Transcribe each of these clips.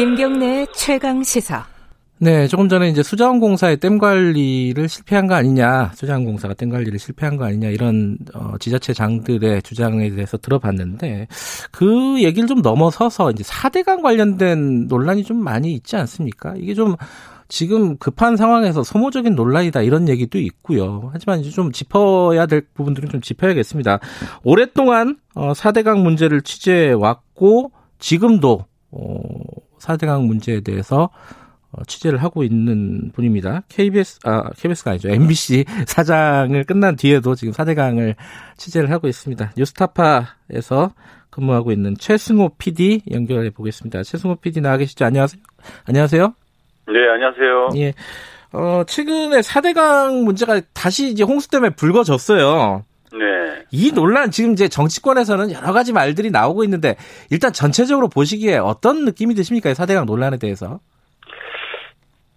김경래 최강 시사. 네, 조금 전에 이제 수자원공사의 댐 관리를 실패한 거 아니냐, 수자원공사가 댐 관리를 실패한 거 아니냐 이런 어, 지자체 장들의 주장에 대해서 들어봤는데 그 얘기를 좀 넘어서서 이제 4대강 관련된 논란이 좀 많이 있지 않습니까? 이게 좀 지금 급한 상황에서 소모적인 논란이다 이런 얘기도 있고요. 하지만 이제 좀 짚어야 될 부분들은 좀 짚어야겠습니다. 오랫동안 어, 4대강 문제를 취재해 왔고 지금도 어, 4대강 문제에 대해서 어, 취재를 하고 있는 분입니다. KBS, 아, KBS가 아니죠. MBC 사장을 끝난 뒤에도 지금 4대강을 취재를 하고 있습니다. 뉴스타파에서 근무하고 있는 최승호 PD 연결해 보겠습니다. 최승호 PD 나와 계시죠? 안녕하세요. 안녕하세요. 네, 안녕하세요. 예. 어, 최근에 4대강 문제가 다시 이제 홍수 때문에 불거졌어요. 네. 이 논란 지금 이제 정치권에서는 여러 가지 말들이 나오고 있는데 일단 전체적으로 보시기에 어떤 느낌이 드십니까? 4대강 논란에 대해서?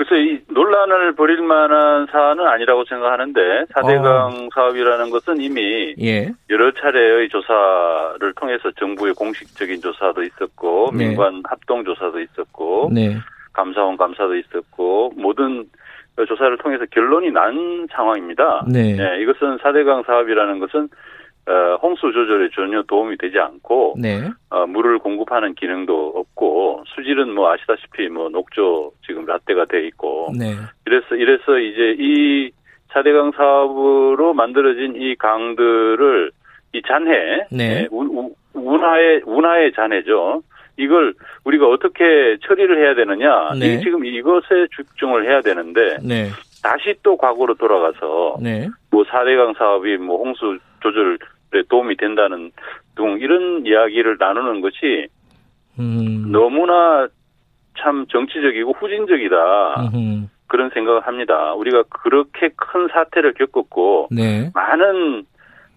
글쎄, 이 논란을 벌일 만한 사안은 아니라고 생각하는데, 4대강 어. 사업이라는 것은 이미 예. 여러 차례의 조사를 통해서 정부의 공식적인 조사도 있었고, 네. 민관 합동 조사도 있었고, 네. 감사원 감사도 있었고, 모든 조사를 통해서 결론이 난 상황입니다. 네. 네 이것은 4대강 사업이라는 것은 어, 홍수 조절에 전혀 도움이 되지 않고 네. 어, 물을 공급하는 기능도 없고 수질은 뭐 아시다시피 뭐 녹조 지금 라떼가 돼 있고 네. 이래서 이래서 이제 이 4대강 사업으로 만들어진 이 강들을 이 잔해 네. 네 우, 운하의 운하의 잔해죠. 이걸 우리가 어떻게 처리를 해야 되느냐. 네. 지금 이것에 집중을 해야 되는데 네. 다시 또 과거로 돌아가서 네. 뭐 4대강 사업이 뭐 홍수 조절에 도움이 된다는 등 이런 이야기를 나누는 것이 음. 너무나 참 정치적이고 후진적이다. 음흠. 그런 생각을 합니다. 우리가 그렇게 큰 사태를 겪었고 네. 많은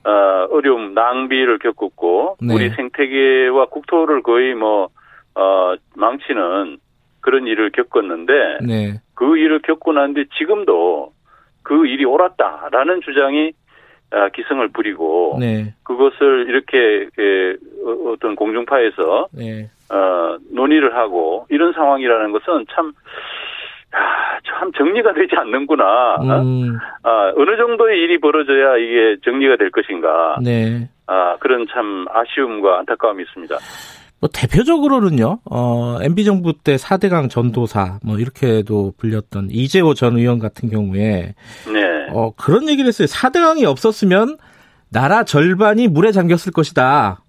어, 어려움, 낭비를 겪었고 네. 우리 생태계와 국토를 거의 뭐 어, 망치는 그런 일을 겪었는데 네. 그 일을 겪고 난 뒤 지금도 그 일이 옳았다라는 주장이 아, 기승을 부리고 네. 그것을 이렇게 어, 어떤 공중파에서 네. 어, 논의를 하고 이런 상황이라는 것은 참, 아, 참 정리가 되지 않는구나. 음. 아, 어느 정도의 일이 벌어져야 이게 정리가 될 것인가. 네. 아, 그런 참 아쉬움과 안타까움이 있습니다. 뭐 대표적으로는요, 어, MB정부 때 4대강 전도사, 뭐, 이렇게도 불렸던 이재호 전 의원 같은 경우에, 네. 어, 그런 얘기를 했어요. 4대강이 없었으면 나라 절반이 물에 잠겼을 것이다.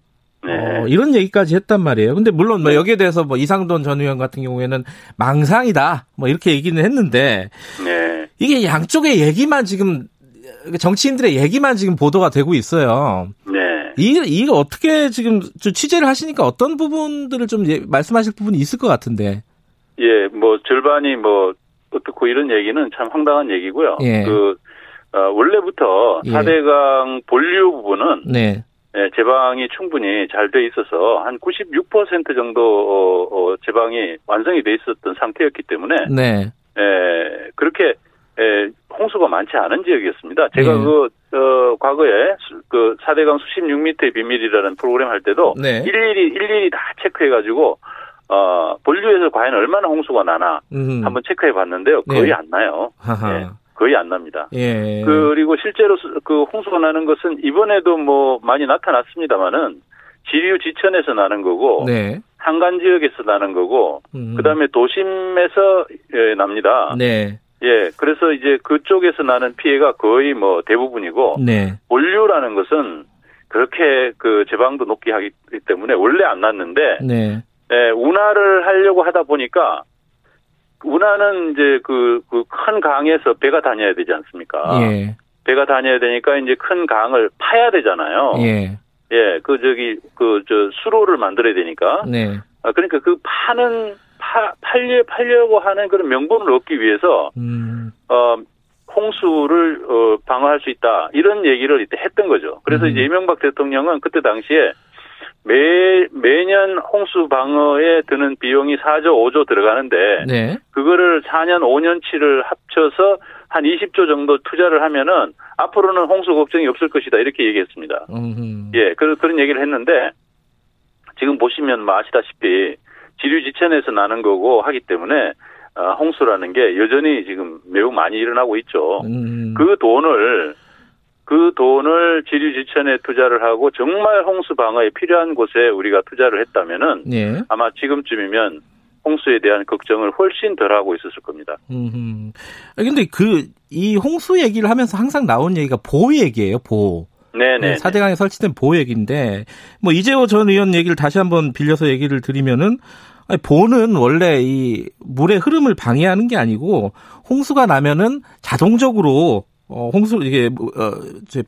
네. 어, 이런 얘기까지 했단 말이에요. 근데 물론 뭐 네. 여기에 대해서 뭐 이상돈 전 의원 같은 경우에는 망상이다. 뭐 이렇게 얘기는 했는데, 네. 이게 양쪽의 얘기만 지금, 정치인들의 얘기만 지금 보도가 되고 있어요. 이, 이거 어떻게 지금 취재를 하시니까 어떤 부분들을 좀 예, 말씀하실 부분이 있을 것 같은데. 예, 뭐 절반이 뭐 어떻고 이런 얘기는 참 황당한 얘기고요. 예. 그 어, 원래부터 예. 4대강 본류 부분은 네. 예, 제방이 충분히 잘 돼 있어서 한 96% 정도 어, 어, 제방이 완성이 돼 있었던 상태였기 때문에 네. 예, 그렇게 예, 홍수가 많지 않은 지역이었습니다. 제가 네. 그, 어, 과거에 그 4대강 수십 6미터의 비밀이라는 프로그램 할 때도 네. 일일이, 일일이 다 체크해 가지고, 어, 본류에서 과연 얼마나 홍수가 나나 음. 한번 체크해 봤는데요. 거의 네. 안 나요. 예, 거의 안 납니다. 예. 그리고 실제로 그 홍수가 나는 것은 이번에도 뭐 많이 나타났습니다만은 지류 지천에서 나는 거고, 네. 한간 지역에서 나는 거고, 음. 그 다음에 도심에서 예, 납니다. 네. 예, 그래서 이제 그쪽에서 나는 피해가 거의 뭐 대부분이고 네. 원류라는 것은 그렇게 그 제방도 높게 하기 때문에 원래 안 났는데 네. 예, 운하를 하려고 하다 보니까 운하는 이제 그그큰 강에서 배가 다녀야 되지 않습니까? 예. 배가 다녀야 되니까 이제 큰 강을 파야 되잖아요. 예. 예, 그 저기 그 저 수로를 만들어야 되니까. 네. 아 그러니까 그 파는 파, 팔려 팔려고 하는 그런 명분을 얻기 위해서 음. 어 홍수를 어 방어할 수 있다 이런 얘기를 이때 했던 거죠. 그래서 음. 이제 이명박 대통령은 그때 당시에 매 매년 홍수 방어에 드는 비용이 4조 5조 들어가는데 네. 그거를 4년 5년치를 합쳐서 한 20조 정도 투자를 하면은 앞으로는 홍수 걱정이 없을 것이다 이렇게 얘기했습니다. 음흠. 예, 그런 그런 얘기를 했는데 지금 보시면 뭐 아시다시피 지류 지천에서 나는 거고 하기 때문에 어, 홍수라는 게 여전히 지금 매우 많이 일어나고 있죠. 음. 그 돈을 그 돈을 지류지천에 투자를 하고 정말 홍수 방어에 필요한 곳에 우리가 투자를 했다면은 예. 아마 지금쯤이면 홍수에 대한 걱정을 훨씬 덜 하고 있었을 겁니다. 음. 근데 그 이 홍수 얘기를 하면서 항상 나온 얘기가 보호 얘기예요, 보호. 네네. 4대강에 설치된 보호 얘기인데 뭐 이재호 전 의원 얘기를 다시 한번 빌려서 얘기를 드리면은 아니, 보는 원래 이 물의 흐름을 방해하는 게 아니고 홍수가 나면은 자동적으로 어, 홍수 이게 어,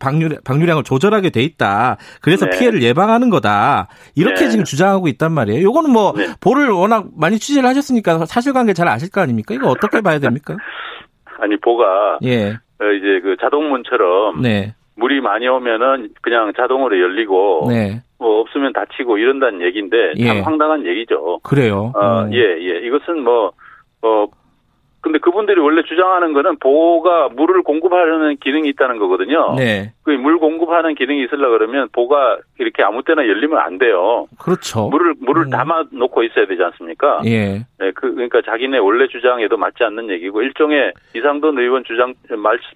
방류 방류량을 조절하게 돼 있다. 그래서 네. 피해를 예방하는 거다. 이렇게 네. 지금 주장하고 있단 말이에요. 요거는 뭐 네. 보를 워낙 많이 취재를 하셨으니까 사실관계 잘 아실 거 아닙니까? 이거 어떻게 봐야 됩니까? 아니 보가 예. 어, 이제 그 자동문처럼 네. 물이 많이 오면은 그냥 자동으로 열리고 네. 뭐 없으면 닫히고 이런다는 얘기인데 참 예. 황당한 얘기죠. 그래요. 어, 예, 예. 이것은 뭐 어, 근데 그분들이 원래 주장하는 거는 보가 물을 공급하려는 기능이 있다는 거거든요. 네. 그 물 공급하는 기능이 있으려 그러면 보가 이렇게 아무 때나 열리면 안 돼요. 그렇죠. 물을 물을 음. 담아 놓고 있어야 되지 않습니까? 예. 네, 그 그러니까 자기네 원래 주장에도 맞지 않는 얘기고 일종의 이상돈 의원 주장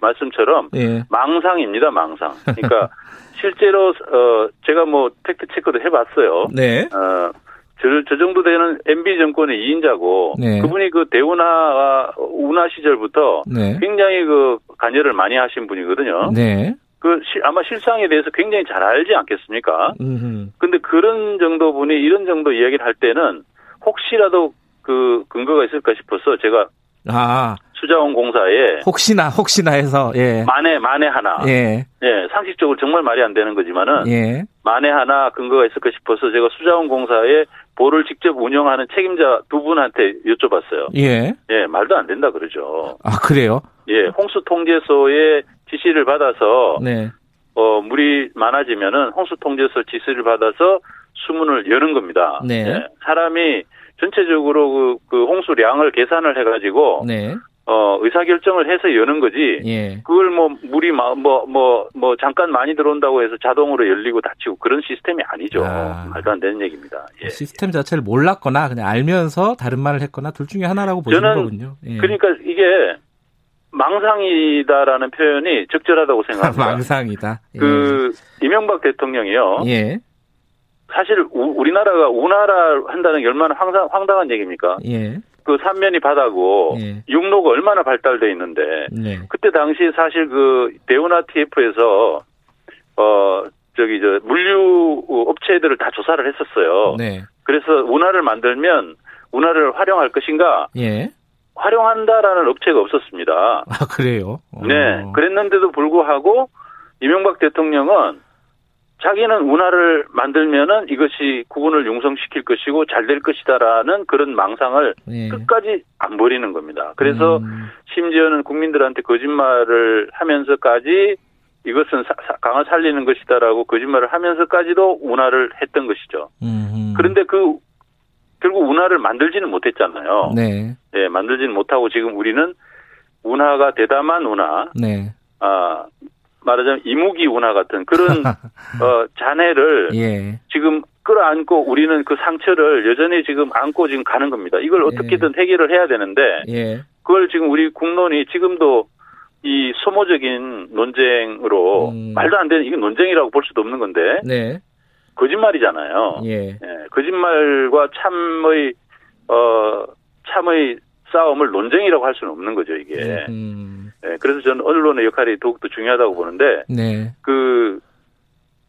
말씀, 처럼 예. 망상입니다, 망상. 그러니까 실제로 어 제가 뭐 팩트 체크도 해 봤어요. 네. 어 저, 저 정도 되는 MB 정권의 2인자고 네. 그분이 그 대운하 운하 시절부터 네. 굉장히 그 관여를 많이 하신 분이거든요. 네. 그 시, 아마 실상에 대해서 굉장히 잘 알지 않겠습니까? 음흠. 근데 그런 정도 분이 이런 정도 이야기를 할 때는 혹시라도 그 근거가 있을까 싶어서 제가 아. 수자원 공사에 혹시나 혹시나 해서 예. 만에 만에 하나 예. 예 상식적으로 정말 말이 안 되는 거지만은 예. 만에 하나 근거가 있을까 싶어서 제가 수자원 공사에 보를 직접 운영하는 책임자 두 분한테 여쭤봤어요. 예. 예, 말도 안 된다 그러죠. 아, 그래요? 예, 홍수 통제소의 지시를 받아서 네. 어, 물이 많아지면은 홍수 통제소 지시를 받아서 수문을 여는 겁니다. 네. 예, 사람이 전체적으로 그, 그 홍수량을 계산을 해가지고 네. 어, 의사결정을 해서 여는 거지. 예. 그걸 뭐, 물이 뭐, 뭐, 뭐, 뭐, 잠깐 많이 들어온다고 해서 자동으로 열리고 닫히고 그런 시스템이 아니죠. 아. 말도 안 되는 얘기입니다. 예. 시스템 자체를 몰랐거나 그냥 알면서 다른 말을 했거나 둘 중에 하나라고 보시는 거군요. 예. 그러니까 이게 망상이다라는 표현이 적절하다고 생각합니다. 망상이다. 예. 그, 이명박 대통령이요. 예. 사실 우, 리나라가 우나라 한다는 게 얼마나 황당, 황당한 얘기입니까? 예. 그 삼면이 바다고 예. 육로가 얼마나 발달돼 있는데 네. 그때 당시 사실 그 대운하 TF에서 어 저기 저 물류 업체들을 다 조사를 했었어요. 네. 그래서 운하를 만들면 운하를 활용할 것인가? 예. 활용한다라는 업체가 없었습니다. 아 그래요? 어. 네. 그랬는데도 불구하고 이명박 대통령은 자기는 운하를 만들면은 이것이 구분을 융성시킬 것이고 잘 될 것이다라는 그런 망상을 예. 끝까지 안 버리는 겁니다. 그래서 음. 심지어는 국민들한테 거짓말을 하면서까지 이것은 사, 사, 강을 살리는 것이다라고 거짓말을 하면서까지도 운하를 했던 것이죠. 음. 그런데 그 결국 운하를 만들지는 못했잖아요. 네. 네, 만들지는 못하고 지금 우리는 운하가 대담한 운하, 네. 아 말하자면 이무기 운하 같은 그런 어, 잔해를 예. 지금 끌어안고 우리는 그 상처를 여전히 지금 안고 지금 가는 겁니다. 이걸 어떻게든 예. 해결을 해야 되는데 예. 그걸 지금 우리 국론이 지금도 이 소모적인 논쟁으로 음. 말도 안 되는 이건 논쟁이라고 볼 수도 없는 건데 네. 거짓말이잖아요. 예. 예. 거짓말과 참의 어 참의 싸움을 논쟁이라고 할 수는 없는 거죠 이게. 음. 네, 그래서 저는 언론의 역할이 더욱더 중요하다고 보는데, 네. 그,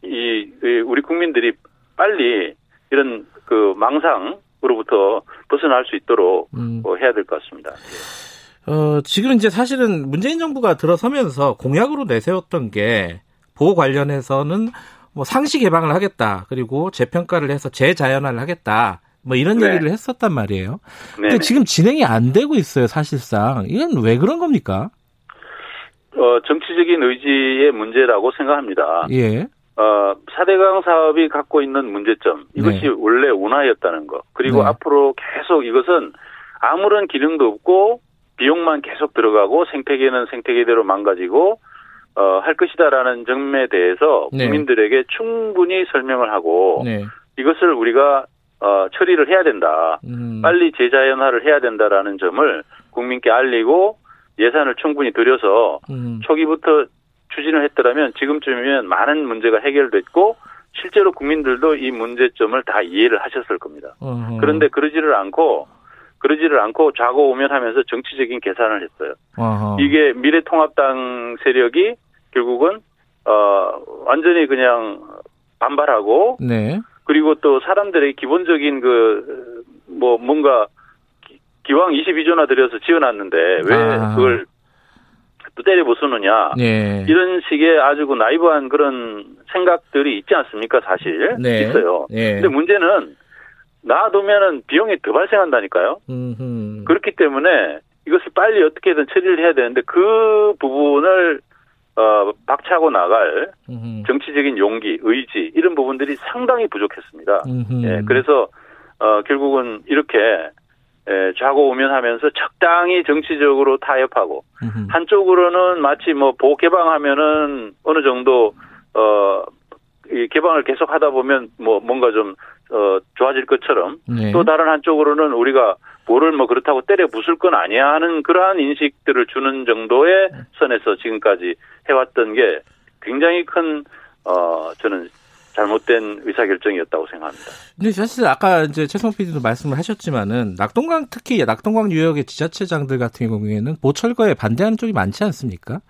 이, 우리 국민들이 빨리 이런 그 망상으로부터 벗어날 수 있도록 음. 어, 해야 될 것 같습니다. 어, 지금 이제 사실은 문재인 정부가 들어서면서 공약으로 내세웠던 게 보호 관련해서는 뭐 상시 개방을 하겠다. 그리고 재평가를 해서 재자연화를 하겠다. 뭐 이런 네. 얘기를 했었단 말이에요. 네. 근데 지금 진행이 안 되고 있어요, 사실상. 이건 왜 그런 겁니까? 어, 정치적인 의지의 문제라고 생각합니다. 예. 어, 4대강 사업이 갖고 있는 문제점, 이것이 네. 원래 운하였다는 것. 그리고 네. 앞으로 계속 이것은 아무런 기능도 없고 비용만 계속 들어가고 생태계는 생태계대로 망가지고 어, 할 것이다라는 점에 대해서 네. 국민들에게 충분히 설명을 하고 네. 이것을 우리가 어, 처리를 해야 된다. 음. 빨리 재자연화를 해야 된다라는 점을 국민께 알리고 예산을 충분히 들여서 음. 초기부터 추진을 했더라면 지금쯤이면 많은 문제가 해결됐고 실제로 국민들도 이 문제점을 다 이해를 하셨을 겁니다. 어허. 그런데 그러지를 않고 그러지를 않고 좌고우면하면서 정치적인 계산을 했어요. 어허. 이게 미래통합당 세력이 결국은 어 완전히 그냥 반발하고 네. 그리고 또 사람들의 기본적인 그 뭐 뭔가 기왕 22조나 들여서 지어놨는데 왜 아. 그걸 또 때려 부수느냐 네. 이런 식의 아주 그 나이브한 그런 생각들이 있지 않습니까 사실 네. 있어요. 네. 근데 문제는 놔두면은 비용이 더 발생한다니까요. 음흠. 그렇기 때문에 이것을 빨리 어떻게든 처리를 해야 되는데 그 부분을 어, 박차고 나갈 음흠. 정치적인 용기, 의지 이런 부분들이 상당히 부족했습니다. 예, 그래서 어, 결국은 이렇게 예, 좌고 우면하면서 적당히 정치적으로 타협하고 음흠. 한쪽으로는 마치 뭐 보 개방하면은 어느 정도 어, 이 개방을 계속 하다 보면 뭐 뭔가 좀 어, 좋아질 것처럼 네. 또 다른 한쪽으로는 우리가 뭐를 뭐 그렇다고 때려 부술 건 아니야 하는 그러한 인식들을 주는 정도의 선에서 지금까지 해왔던 게 굉장히 큰, 어, 저는 잘못된 의사결정이었다고 생각합니다. 근데 사실 아까 이제 최성 PD도 말씀을 하셨지만은 낙동강 특히 낙동강 유역의 지자체장들 같은 경우에는 보철거에 반대하는 쪽이 많지 않습니까?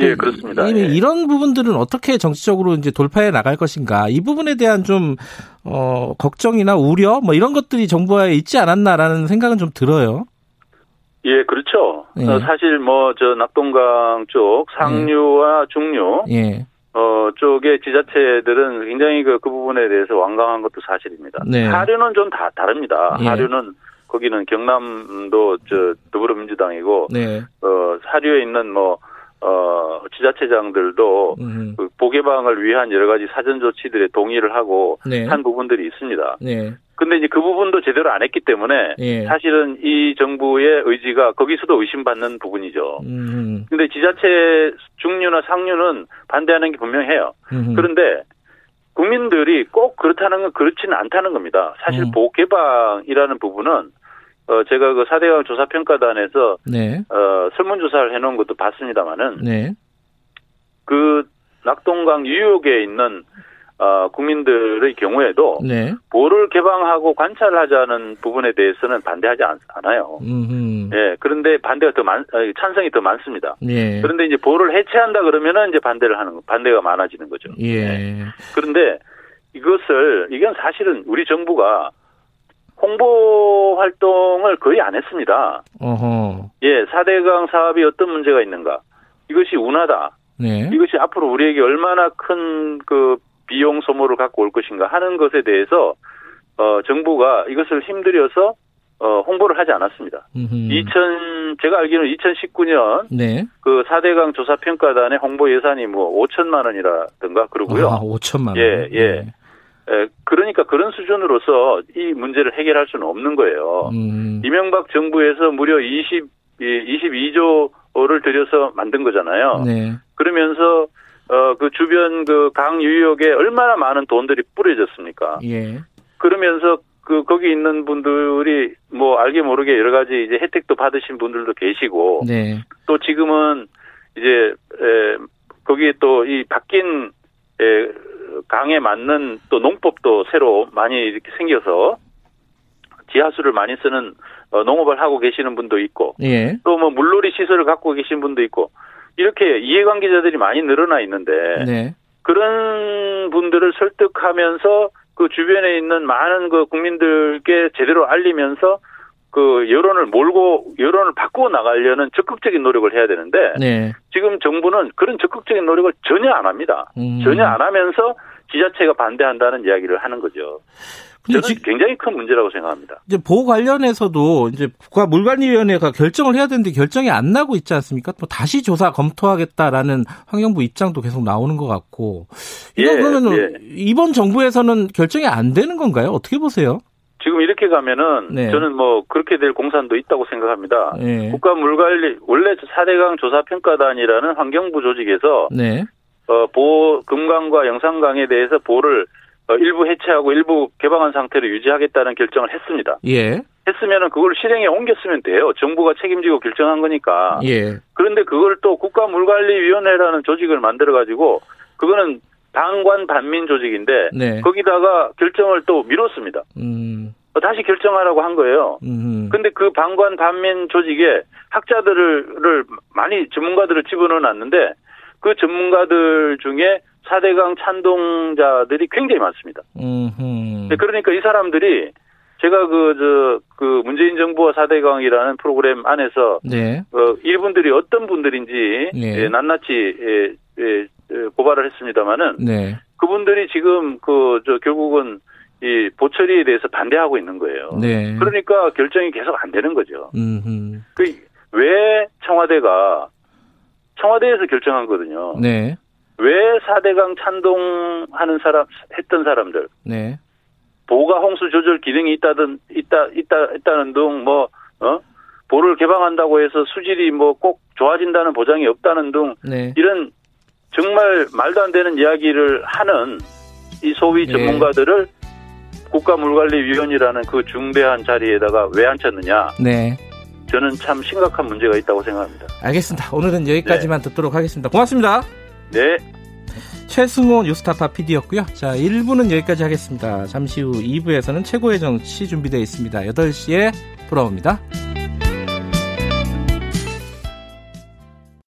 예, 그렇습니다. 예. 이런 부분들은 어떻게 정치적으로 이제 돌파해 나갈 것인가 이 부분에 대한 좀 어, 걱정이나 우려 뭐 이런 것들이 정부에 있지 않았나라는 생각은 좀 들어요. 예, 그렇죠. 예. 어, 사실 뭐 저 낙동강 쪽 상류와 중류 예. 어, 쪽의 지자체들은 굉장히 그, 그 부분에 대해서 완강한 것도 사실입니다. 네. 하류는 좀 다 다릅니다. 예. 하류는 거기는 경남도 저 더불어민주당이고, 네. 어, 사류에 있는 뭐, 어, 지자체장들도 음. 그 보개방을 위한 여러 가지 사전 조치들에 동의를 하고 네. 한 부분들이 있습니다. 네. 근데 이제 그 부분도 제대로 안 했기 때문에 예. 사실은 이 정부의 의지가 거기서도 의심받는 부분이죠. 음. 근데 지자체 중류나 상류는 반대하는 게 분명해요. 음. 그런데 국민들이 꼭 그렇다는 건 그렇지는 않다는 겁니다. 사실 음. 보호 개방이라는 부분은 어 제가 그 사대강 조사 평가단에서 네. 어 설문 조사를 해 놓은 것도 봤습니다마는 네. 그 낙동강 유역에 있는 어, 국민들의 경우에도 네. 보를 개방하고 관찰하자는 부분에 대해서는 반대하지 않, 아요 예, 그런데 반대가 더 많, 찬성이 더 많습니다. 예. 그런데 이제 보를 해체한다 그러면은 이제 반대를 하는 반대가 많아지는 거죠. 예. 예. 그런데 이것을 이건 사실은 우리 정부가 홍보 활동을 거의 안 했습니다. 어허. 예, 4대강 사업이 어떤 문제가 있는가? 이것이 운하다. 네. 이것이 앞으로 우리에게 얼마나 큰 그 비용 소모를 갖고 올 것인가 하는 것에 대해서 어, 정부가 이것을 힘들여서 어, 홍보를 하지 않았습니다. 음흠. 2000 제가 알기로는 2019년 네. 그 4대강 조사 평가단의 홍보 예산이 뭐 5천만 원이라든가 그러고요. 아, 5천만 원. 예, 예. 네. 예, 그러니까 그런 수준으로서 이 문제를 해결할 수는 없는 거예요. 음. 이명박 정부에서 무려 20 22조를 들여서 만든 거잖아요. 네. 그러면서 어, 그 주변 그 강 유역에 얼마나 많은 돈들이 뿌려졌습니까? 예. 그러면서 그 거기 있는 분들이 뭐 알게 모르게 여러 가지 이제 혜택도 받으신 분들도 계시고 네. 또 지금은 이제 에 거기에 또 이 바뀐 에 강에 맞는 또 농법도 새로 많이 이렇게 생겨서 지하수를 많이 쓰는 어, 농업을 하고 계시는 분도 있고 예. 또뭐 물놀이 시설을 갖고 계신 분도 있고 이렇게 이해관계자들이 많이 늘어나 있는데 네. 그런 분들을 설득하면서 그 주변에 있는 많은 그 국민들께 제대로 알리면서 그 여론을 몰고 여론을 바꾸어 나가려는 적극적인 노력을 해야 되는데 네. 지금 정부는 그런 적극적인 노력을 전혀 안 합니다. 음. 전혀 안 하면서 지자체가 반대한다는 이야기를 하는 거죠. 저는 지, 굉장히 큰 문제라고 생각합니다. 이제 보호 관련해서도 이제 국가물관위원회가 결정을 해야 되는데 결정이 안 나고 있지 않습니까? 또 다시 조사 검토하겠다라는 환경부 입장도 계속 나오는 것 같고 이거 예, 그러면 예. 이번 정부에서는 결정이 안 되는 건가요? 어떻게 보세요? 지금 이렇게 가면은 네. 저는 뭐 그렇게 될 공산도 있다고 생각합니다. 네. 국가물관리 원래 4대강 조사평가단이라는 환경부 조직에서 네. 어, 보호 금강과 영산강에 대해서 보호를 어, 일부 해체하고 일부 개방한 상태로 유지하겠다는 결정을 했습니다. 예. 했으면은 그걸 실행에 옮겼으면 돼요. 정부가 책임지고 결정한 거니까. 예. 그런데 그걸 또 국가물관리위원회라는 조직을 만들어 가지고 그거는 방관 반민 조직인데 네. 거기다가 결정을 또 미뤘습니다. 음. 다시 결정하라고 한 거예요. 음. 근데 그 방관 반민 조직에 학자들을 많이 전문가들을 집어넣어 놨는데 그 전문가들 중에 4대강 찬동자들이 굉장히 많습니다. 음. 그러니까 이 사람들이 제가 그, 저, 그 문재인 정부와 4대강이라는 프로그램 안에서 네. 어, 이분들이 어떤 분들인지 네. 예, 낱낱이 예, 예, 예, 고발을 했습니다마는 네. 그분들이 지금 그, 저, 결국은 이 보처리에 대해서 반대하고 있는 거예요. 네. 그러니까 결정이 계속 안 되는 거죠. 그 왜 청와대가 청와대에서 결정한 거거든요. 네. 왜 4대강 찬동하는 사람 했던 사람들 네. 보가 홍수 조절 기능이 있다든 있다 있다 있다는 등 뭐 어? 보를 개방한다고 해서 수질이 뭐 꼭 좋아진다는 보장이 없다는 등 네. 이런 정말 말도 안 되는 이야기를 하는 이 소위 네. 전문가들을 국가물관리위원이라는 그 중대한 자리에다가 왜 앉혔느냐? 네. 저는 참 심각한 문제가 있다고 생각합니다. 알겠습니다. 오늘은 여기까지만 네. 듣도록 하겠습니다. 고맙습니다. 네. 최승호 뉴스타파 PD였고요. 자, 1부는 여기까지 하겠습니다. 잠시 후 2부에서는 최고의 정치 준비되어 있습니다. 8시에 돌아옵니다.